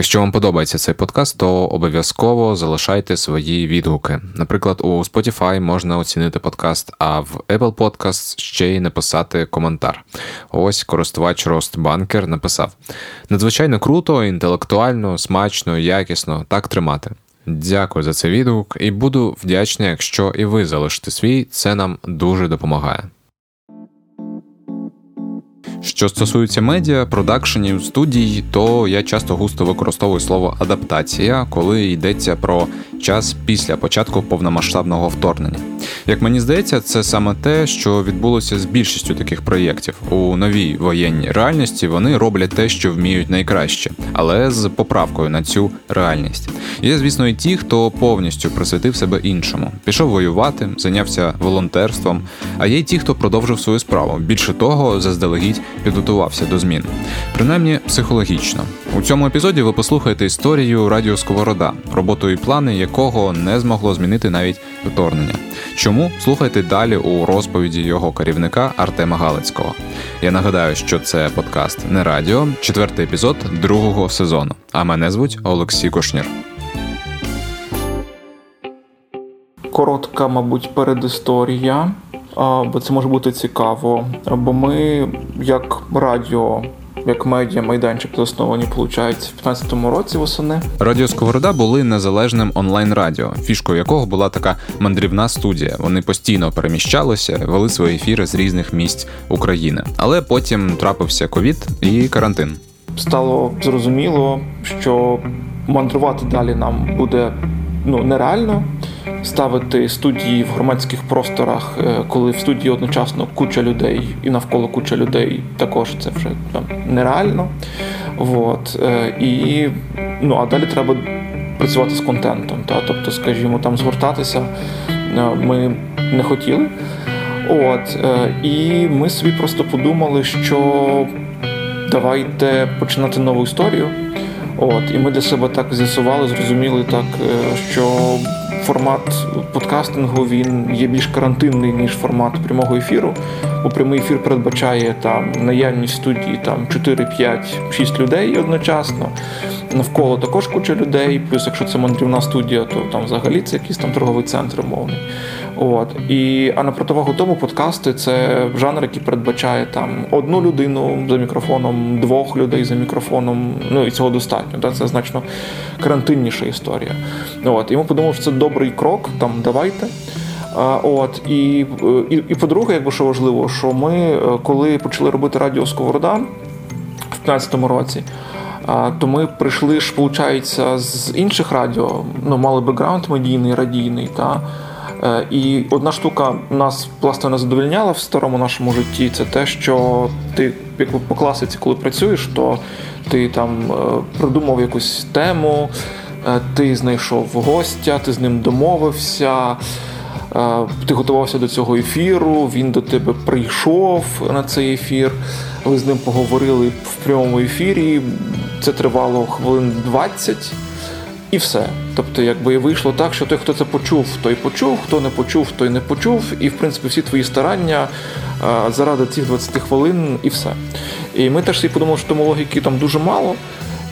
Якщо вам подобається цей подкаст, то обов'язково залишайте свої відгуки. Наприклад, у Spotify можна оцінити подкаст, а в Apple Podcasts ще й написати коментар. Ось користувач Ростбанкер написав: надзвичайно круто, інтелектуально, смачно, якісно, так тримати. Дякую за цей відгук і буду вдячний, якщо і ви залишите свій, це нам дуже допомагає. Що стосується медіа, продакшенів, студій, то я часто густо використовую слово адаптація, коли йдеться про час після початку повномасштабного вторгнення. Як мені здається, це саме те, що відбулося з більшістю таких проєктів. У новій воєнній реальності вони роблять те, що вміють найкраще, але з поправкою на цю реальність. Є, звісно, і ті, хто повністю присвятив себе іншому, пішов воювати, зайнявся волонтерством. А є й ті, хто продовжив свою справу. Більше того, заздалегідь підготувався до змін, принаймні психологічно. У цьому епізоді ви послухаєте історію Радіо Сковорода, роботу і плани якого не змогло змінити навіть вторгнення. Чому слухайте далі у розповіді його керівника Артема Галицького? Я нагадаю, що це подкаст не радіо, четвертий епізод другого сезону. А мене звуть Олексій Кошнір. Коротка, мабуть, передісторія, бо це може бути цікаво. Бо ми, як радіо, як медіа майданчик засновані, виходить, в 15-му році восени. Радіо Сковорода були незалежним онлайн-радіо, фішкою якого була така мандрівна студія. Вони постійно переміщалися, вели свої ефіри з різних місць України. Але потім трапився ковід і карантин. Стало зрозуміло, що мандрувати далі нам буде ну нереально ставити студії в громадських просторах, е, коли в студії одночасно куча людей і навколо куча людей, також це вже там нереально. От. Е, і, ну, А далі треба працювати з контентом. Та? Тобто, скажімо, там згортатися е, ми не хотіли. От, І ми собі просто подумали, що давайте починати нову історію. От, І ми для себе так з'ясували, зрозуміли так, що формат подкастингу він є більш карантинний, ніж формат прямого ефіру. Бо прямий ефір передбачає там наявність студії там 4, 5, 6 людей одночасно. Навколо також куча людей. Плюс, якщо це мандрівна студія, то там взагалі це якийсь там торговий центр умовний. От і а на противагу тому подкасти це жанр, який передбачає там одну людину за мікрофоном, двох людей за мікрофоном. Ну і цього достатньо. Да? Це значно карантинніша історія. От і ми подумали, що це добрий крок. Там давайте. От і, і, і по-друге, якби що важливо, що ми е, коли почали робити радіо Сковорода в 15-му році. То ми прийшли ж, виходить, з інших радіо, ну мали бекграунд медійний, радійний, та Е, і одна штука нас власне не задовольняла в старому нашому житті. Це те, що ти якби по класиці, коли працюєш, то ти там е, придумав якусь тему, е, ти знайшов гостя, ти з ним домовився. Ти готувався до цього ефіру, він до тебе прийшов на цей ефір. Ви з ним поговорили в прямому ефірі. Це тривало хвилин 20 і все. Тобто, якби вийшло так, що той, хто це почув, той почув, хто не почув, той не почув. І в принципі всі твої старання заради цих 20 хвилин і все. І ми теж собі подумали, що тому логіки там дуже мало.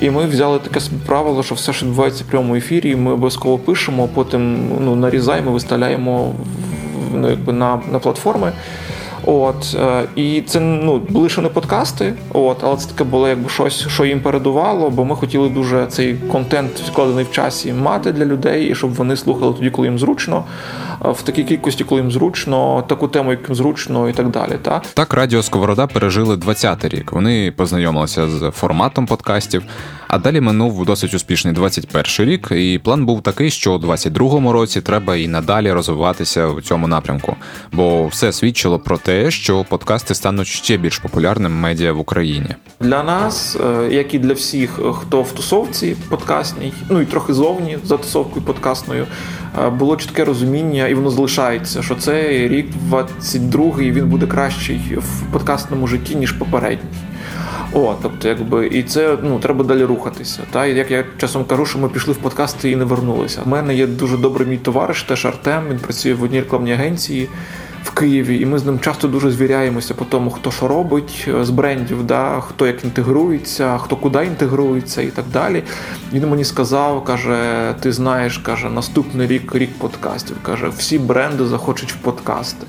І ми взяли таке правило, що все, що відбувається в прямому ефірі, ми обов'язково пишемо, потім ну, нарізаємо, виставляємо ну, якби на, на платформи. От е, і це ну були ще не подкасти, от, але це таке було якби щось, що їм передувало, бо ми хотіли дуже цей контент вкладений в часі мати для людей, і щоб вони слухали тоді, коли їм зручно, в такій кількості, коли їм зручно, таку тему, як їм зручно, і так далі. Та так радіо Сковорода пережили 20-й рік. Вони познайомилися з форматом подкастів. А далі минув досить успішний 21 рік, і план був такий, що у 22-му році треба і надалі розвиватися в цьому напрямку, бо все свідчило про те, що подкасти стануть ще більш популярним медіа в Україні. Для нас, е, як і для всіх, хто в тусовці подкастній, ну і трохи зовні за тусовкою подкастною, е, було чітке розуміння, і воно залишається, що цей рік 22-й, він буде кращий в подкастному житті ніж попередній. О, тобто, якби і це ну треба далі рухатися. Та як я часом кажу, що ми пішли в подкасти і не вернулися. У мене є дуже добрий мій товариш, теж Артем. Він працює в одній рекламній агенції. В Києві, і ми з ним часто дуже звіряємося по тому, хто що робить з брендів, да, хто як інтегрується, хто куди інтегрується і так далі. Він мені сказав, каже: ти знаєш, каже, наступний рік рік подкастів. Каже, всі бренди захочуть в подкасти.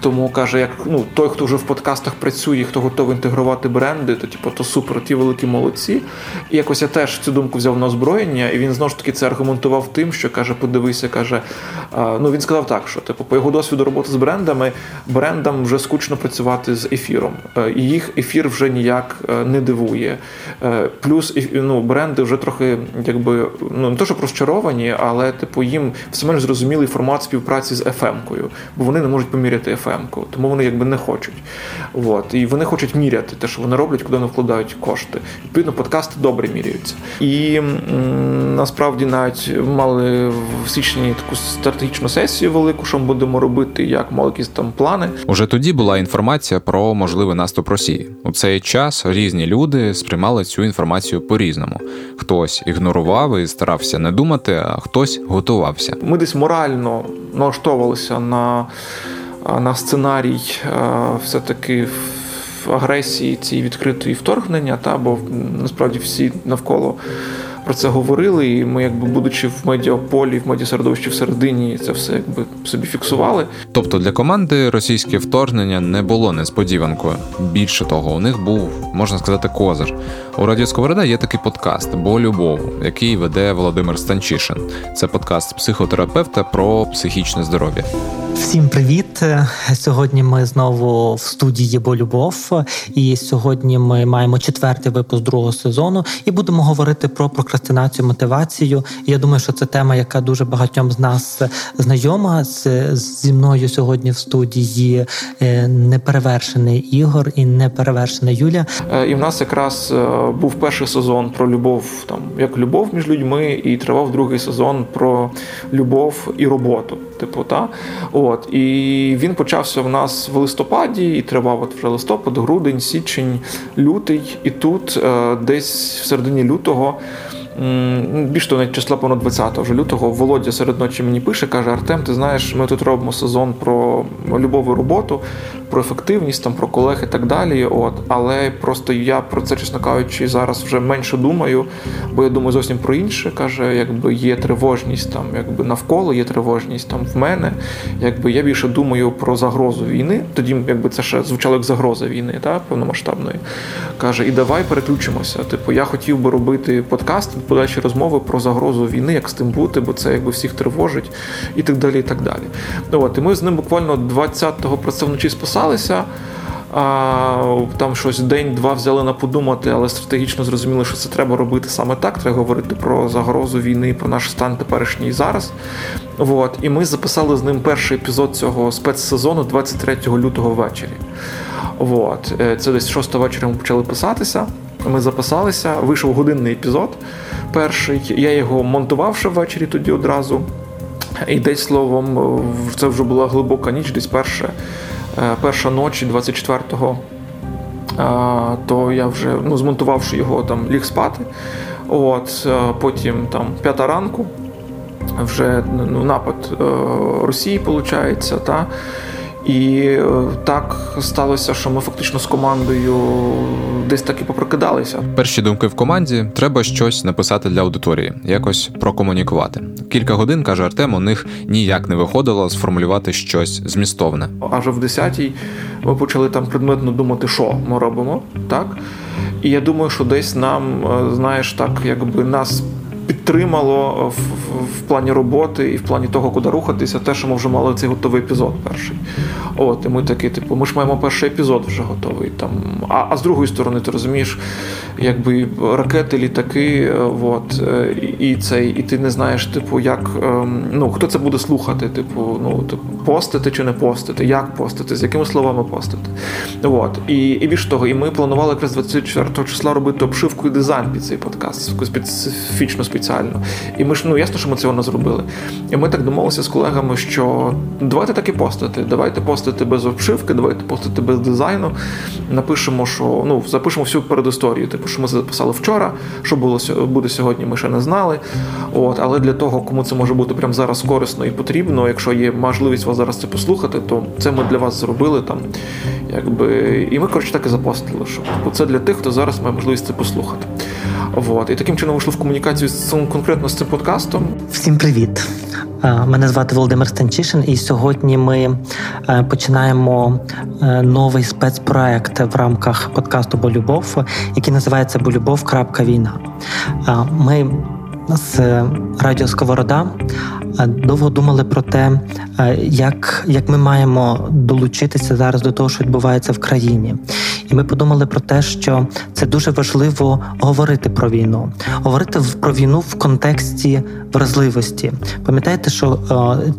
Тому каже, як ну той, хто вже в подкастах працює, хто готовий інтегрувати бренди, то типу, то супер, ті великі молодці. І якось я теж цю думку взяв на озброєння, і він знову ж таки це аргументував тим, що каже, подивися, каже, ну він сказав так, що типу, по його досвіду роботи з брендами, брендам вже скучно працювати з ефіром. Е, і їх ефір вже ніяк е, не дивує. Е, плюс ну, бренди вже трохи, якби ну не то, що розчаровані, але типу їм все менш зрозумілий формат співпраці з FM-кою, бо вони не можуть поміряти FM-ку, тому вони якби не хочуть. От. І вони хочуть міряти те, що вони роблять, куди вони вкладають кошти. Відповідно, подкасти добре міряються. І м, насправді навіть мали в січні таку стратегічну сесію велику, що ми будемо робити, як якісь там плани. Уже тоді була інформація про можливий наступ Росії. У цей час різні люди сприймали цю інформацію по-різному. Хтось ігнорував і старався не думати, а хтось готувався. Ми десь морально налаштовувалися на на сценарій все-таки агресії цієї відкритої вторгнення, та бо насправді всі навколо про це говорили, і ми, якби будучи в медіаполі, в медіасередовищі всередині, це все якби собі фіксували. Тобто для команди російське вторгнення не було несподіванкою. Більше того, у них був можна сказати козир. У Радіо Сковорода є такий подкаст Бо любов, який веде Володимир Станчишин. Це подкаст психотерапевта про психічне здоров'я. Всім привіт! Сьогодні ми знову в студії Бо Любов, і сьогодні ми маємо четвертий випуск другого сезону і будемо говорити про прокрастинацію, мотивацію. Я думаю, що це тема, яка дуже багатьом з нас знайома. Зі мною сьогодні в студії е, неперевершений Ігор і неперевершена Юля. Е, і в нас якраз е, був перший сезон про любов, там як любов між людьми, і тривав другий сезон про любов і роботу. Типу, та от і він почався в нас в листопаді і тривав от вже листопад, грудень, січень, лютий, і тут десь в середині лютого. Більш того, навіть числа понад 20 вже лютого Володя серед ночі мені пише, каже: Артем, ти знаєш, ми тут робимо сезон про любову роботу, про ефективність, там про колег і так далі. От, Але просто я про це, чесно кажучи, зараз вже менше думаю, бо я думаю зовсім про інше. Каже, якби є тривожність там, якби навколо є тривожність там в мене. Якби я більше думаю про загрозу війни. Тоді якби це ще звучало як загроза війни, та повномасштабної. Каже, і давай переключимося. Типу, я хотів би робити подкаст подальші розмови про загрозу війни, як з тим бути, бо це якби всіх тривожить, і так далі. І так далі. Ну, от, І ми з ним буквально 20-го про це вночі списалися. А, Там щось день-два взяли на подумати, але стратегічно зрозуміли, що це треба робити саме так. Треба говорити про загрозу війни, про наш стан теперішній і зараз. От. І ми записали з ним перший епізод цього спецсезону 23 лютого ввечері. От. Е, це десь 6 вечора ми почали писатися. Ми записалися, вийшов годинний епізод перший. Я його монтував ще ввечері тоді одразу. І десь словом, це вже була глибока ніч, десь перша, е, перша ночі 24-го. То я вже ну, змонтувавши його, там ліг спати. От, е, Потім там п'ята ранку, вже ну, напад е, Росії, виходить. Та? І е, так сталося, що ми фактично з командою десь так і попрокидалися. Перші думки в команді треба щось написати для аудиторії, якось прокомунікувати. Кілька годин каже Артем, у них ніяк не виходило сформулювати щось змістовне. Аж в 10-й ми почали там предметно думати, що ми робимо, так і я думаю, що десь нам е, знаєш, так якби нас підтримало в, в, в плані роботи і в плані того, куди рухатися, те, що ми вже мали цей готовий епізод перший. От, і ми такі, типу, ми ж маємо перший епізод вже готовий. Там. А а з другої сторони, ти розумієш, якби ракети, літаки, от, і, і цей, і ти не знаєш, типу, як ем, ну, хто це буде слухати, типу, ну, типу, постити чи не постити, як постити, з якими словами постити. От. І і більш того, і ми планували якраз 24 числа робити обшивку і дизайн під цей подкаст, специфічно спеціально нереально. І ми ж ну ясно, що ми цього не зробили. І ми так домовилися з колегами, що давайте так і постати. Давайте постати без обшивки, давайте постати без дизайну. Напишемо, що ну запишемо всю передісторію. Типу, що ми записали вчора, що було буде сьогодні. Ми ще не знали. От, але для того, кому це може бути прямо зараз корисно і потрібно, якщо є можливість вас зараз це послухати, то це ми для вас зробили там. Якби і ми коротше так і запостили, що це для тих, хто зараз має можливість це послухати. От. І таким чином вийшло в комунікацію з цим конкретно з цим подкастом. Всім привіт! Мене звати Володимир Станчишин, і сьогодні ми е, починаємо е, новий спецпроект в рамках подкасту Болюбов, який називається Болюбов.війна. Ми з Радіо Сковорода довго думали про те, як як ми маємо долучитися зараз до того, що відбувається в країні. І ми подумали про те, що це дуже важливо говорити про війну, говорити про війну в контексті вразливості. Пам'ятаєте, що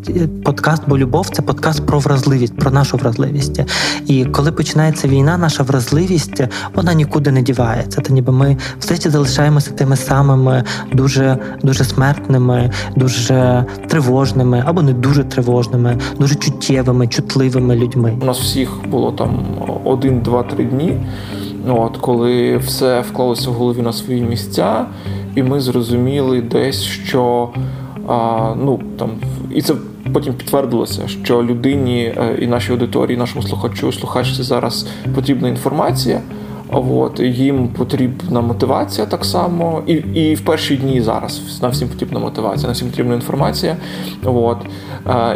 е, подкаст Бо любов це подкаст про вразливість, про нашу вразливість. І коли починається війна, наша вразливість вона нікуди не дівається. Та ніби ми все ще залишаємося тими самими дуже дуже смертними, дуже тривожними або не дуже тривожними, дуже чуттєвими, чутливими людьми. У нас всіх було там один, два, три дні. От, Коли все вклалося в голові на свої місця, і ми зрозуміли десь, що а, ну там і це потім підтвердилося, що людині е, і нашій аудиторії, нашому слухачу, слухачці зараз потрібна інформація. От, їм потрібна мотивація так само, і і в перші дні зараз нам всім потрібна мотивація, нам всім потрібна інформація. От,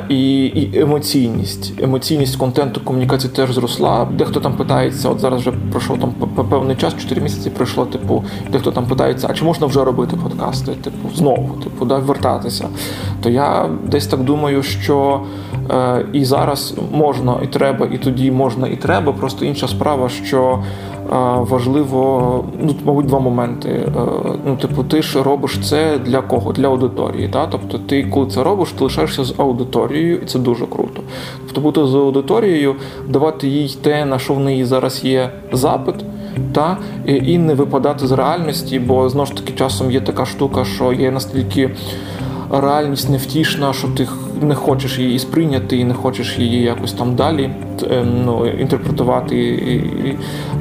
і і емоційність. Емоційність контенту комунікації теж зросла. Дехто там питається, от зараз вже пройшов там певний час, 4 місяці пройшло. Типу, дехто там питається, а чи можна вже робити подкасти? Типу, знову, типу, да, вертатися. То я десь так думаю, що е, і зараз можна, і треба, і тоді можна, і треба. Просто інша справа, що важливо, ну мабуть, два моменти. Е, ну, типу, ти ж робиш це для кого? Для аудиторії. Та? Тобто, ти, коли це робиш, ти лишаєшся з аудиторією, і це дуже круто. Тобто, бути з аудиторією, давати їй те, на що в неї зараз є запит. Та і не випадати з реальності, бо знову ж таки часом є така штука, що є настільки реальність невтішна, що ти не хочеш її сприйняти і не хочеш її якось там далі е, ну, інтерпретувати і, і,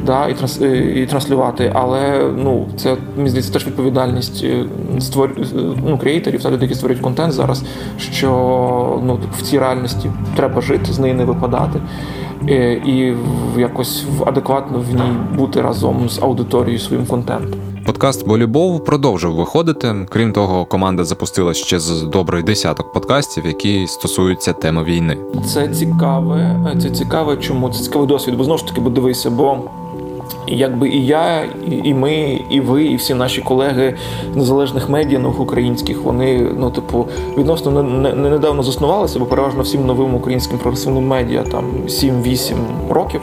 да, і, транс, і транслювати. Але ну, це мені здається теж відповідальність е, створ... Е, ну, креаторів, та людей, які створюють контент зараз, що ну, в цій реальності треба жити, з неї не випадати. І якось адекватно в ній бути разом з аудиторією своїм контентом. Подкаст Болібов продовжив виходити. Крім того, команда запустила ще з добрий десяток подкастів, які стосуються теми війни. Це цікаве. Це цікаве, чому це цікавий досвід, бо знову ж таки, бо дивися, бо якби і я, і ми, і ви, і всі наші колеги незалежних медіа нових українських, вони ну, типу, відносно не, не недавно заснувалися, бо переважно всім новим українським прогресивним медіа там 7-8 років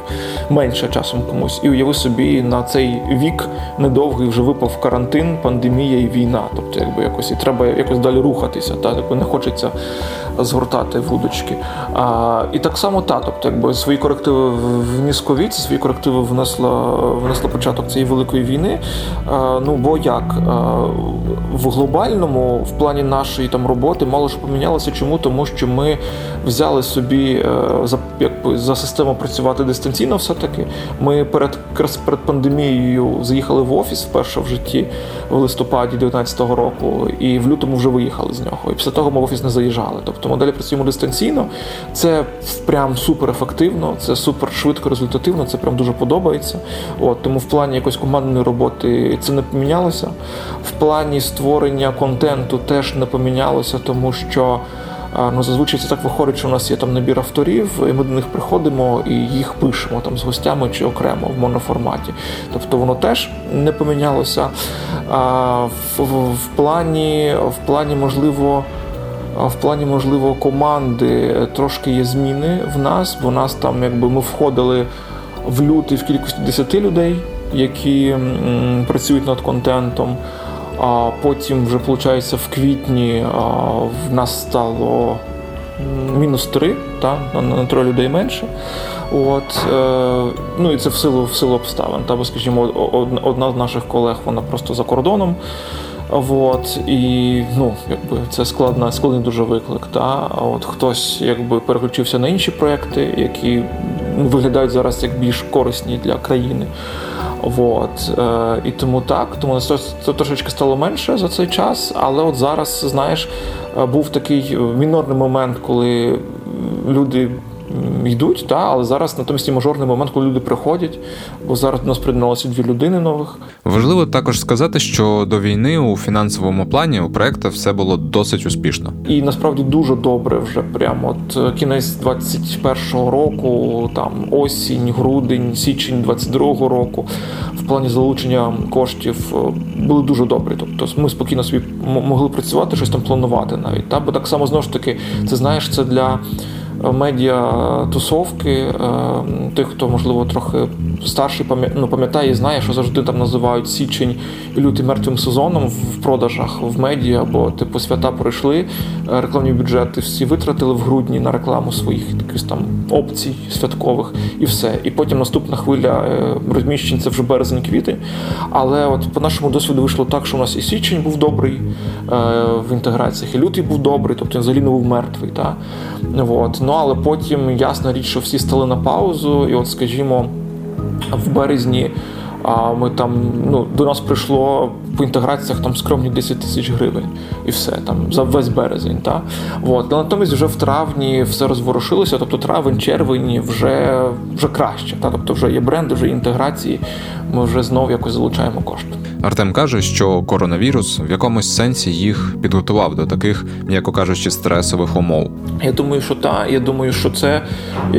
менше часом комусь. І уяви собі на цей вік недовгий вже випав карантин, пандемія і війна. Тобто, якби якось і треба якось далі рухатися. Та якби не хочеться згортати вудочки. А, І так само та, тобто, якби свої корективи вніс ковід, свої корективи внесла внесла початок цієї великої війни. Ну бо як в глобальному, в плані нашої там роботи, мало що помінялося. Чому? Тому що ми взяли собі е, за якби за систему працювати дистанційно, все таки. Ми перед перед пандемією заїхали в офіс вперше в житті в листопаді 2019 року, і в лютому вже виїхали з нього. І після того ми в офіс не заїжджали. Тобто моделі працюємо дистанційно. Це прям супер ефективно, це супер швидко, результативно, це прям дуже подобається. От Тому в плані якоїсь командної роботи це не помінялося. В плані створення контенту теж не помінялося, тому що. Ну, Зазвичай це так виходить, що у нас є там набір авторів, і ми до них приходимо і їх пишемо там з гостями чи окремо в моноформаті. Тобто воно теж не помінялося. А, в, в, в плані, в плані, можливо, в плані, можливо, команди трошки є зміни в нас, бо нас там, якби ми входили в лютий в кількості 10 людей, які працюють над контентом. А потім, вже виходить, в квітні в нас стало мінус 3, та, на, на троє людей менше. От, е, Ну і це в силу в силу обставин. Та, бо, скажімо, одна з наших колег, вона просто за кордоном. От, і ну, якби це складна, складний дуже виклик. Та? От Хтось якби переключився на інші проекти, які виглядають зараз як більш корисні для країни. От. Е, І тому так, тому це трошечки стало менше за цей час, але от зараз, знаєш, е, був такий мінорний момент, коли люди йдуть, та, але зараз натомість є мажорний момент, коли люди приходять, бо зараз до нас приєдналося дві людини нових. Важливо також сказати, що до війни у фінансовому плані у проекту все було досить успішно. І насправді дуже добре вже прямо от е, кінець 21-го року, там осінь, грудень, січень 22-го року. В плані залучення коштів е, були дуже добрі. Тобто ми спокійно собі могли працювати, щось там планувати навіть. Та? Бо так само знову ж таки, це знаєш, це для медіа-тусовки, е, тих, хто, можливо, трохи старший ну, пам'ятає і знає, що завжди там називають січень і лютий мертвим сезоном в продажах в медіа, бо типу свята пройшли, е, рекламні бюджети всі витратили в грудні на рекламу своїх якихось там опцій святкових і все. І потім наступна хвиля е, розміщень це вже березень-квітень. Але от по нашому досвіду вийшло так, що у нас і січень був добрий в інтеграціях, і лютий був добрий, тобто він взагалі не був мертвий. Та? От. Ну але потім ясна річ, що всі стали на паузу, і от, скажімо, в березні. Ми там ну до нас прийшло по інтеграціях там скромні 10 тисяч гривень, і все там за весь березень. Та от натомість вже в травні все розворушилося. Тобто травень, червень вже вже краще. Та тобто вже є бренди, вже є інтеграції. Ми вже знов якось залучаємо кошти. Артем каже, що коронавірус в якомусь сенсі їх підготував до таких, м'яко кажучи, стресових умов. Я думаю, що так. Я думаю, що це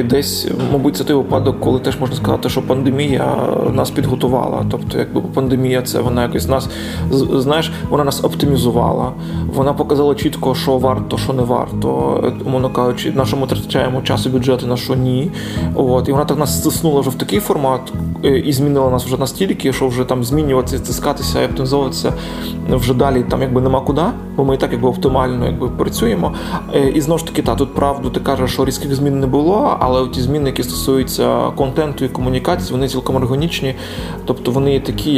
десь, мабуть, це той випадок, коли теж можна сказати, що пандемія нас підготувала. Тобто, якби пандемія, це вона якось нас знаєш, вона нас оптимізувала. Вона показала чітко, що варто, що не варто. Умовно кажучи, на що ми втрачаємо час і бюджети, на що ні. От і вона так нас стиснула вже в такий формат е, і змінила нас вже настільки, що вже там змінюватися, стискатися і оптимізовуватися вже далі там якби нема куди, бо ми і так якби оптимально якби працюємо. Е, і знову ж таки, та тут правду ти кажеш, що різких змін не було, але ті зміни, які стосуються контенту і комунікації, вони цілком органічні, тобто вони такі,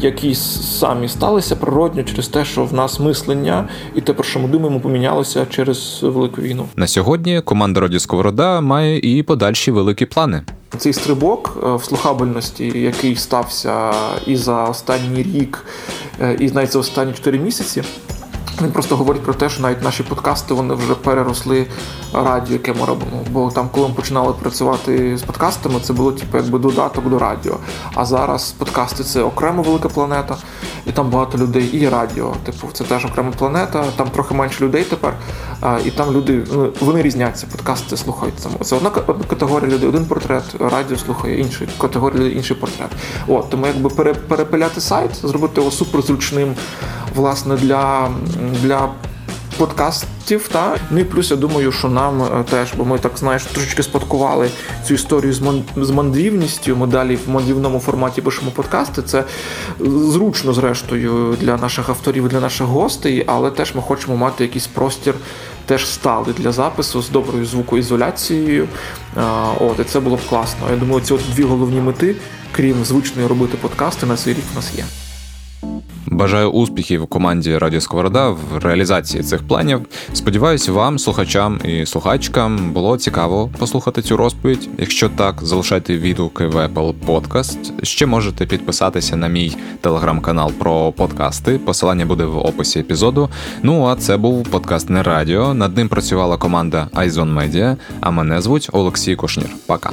які самі сталися природньо через те, що в нас мислення і те, про що ми думаємо, помінялося через велику війну. На сьогодні команда Роді Сковорода має і подальші великі плани. Цей стрибок е, в слухабельності, який стався і за останній рік, е, і навіть за останні 4 місяці. Він просто говорить про те, що навіть наші подкасти вони вже переросли радіо, яке ми робимо. Бо там, коли ми починали працювати з подкастами, це було типу, якби додаток до радіо. А зараз подкасти це окрема велика планета, і там багато людей, і радіо. Типу, це теж окрема планета, там трохи менше людей тепер. І там люди ну, вони різняться. Подкасти слухають Це одна одна категорія людей, один портрет, радіо слухає інший категорія людей, інший портрет. От тому якби перепиляти сайт, зробити його суперзручним, власне, для для подкастів. Та? Ну і плюс я думаю, що нам е, теж, бо ми так знаєш, трошечки спадкували цю історію з ман... з мандрівністю. Ми далі в мандрівному форматі пишемо подкасти. Це зручно, зрештою, для наших авторів, для наших гостей, але теж ми хочемо мати якийсь простір. Теж стали для запису з доброю звукоізоляцією. От, і це було б класно. Я думаю, ці от дві головні мети, крім звичної робити подкасти, на цей рік у нас є. Бажаю успіхів команді Радіо Сковорода в реалізації цих планів. Сподіваюсь, вам, слухачам і слухачкам, було цікаво послухати цю розповідь. Якщо так, залишайте відгуки в Apple Podcast. Ще можете підписатися на мій телеграм-канал про подкасти. Посилання буде в описі епізоду. Ну а це був подкаст не радіо. Над ним працювала команда iZone Media, А мене звуть Олексій Кушнір. Пока.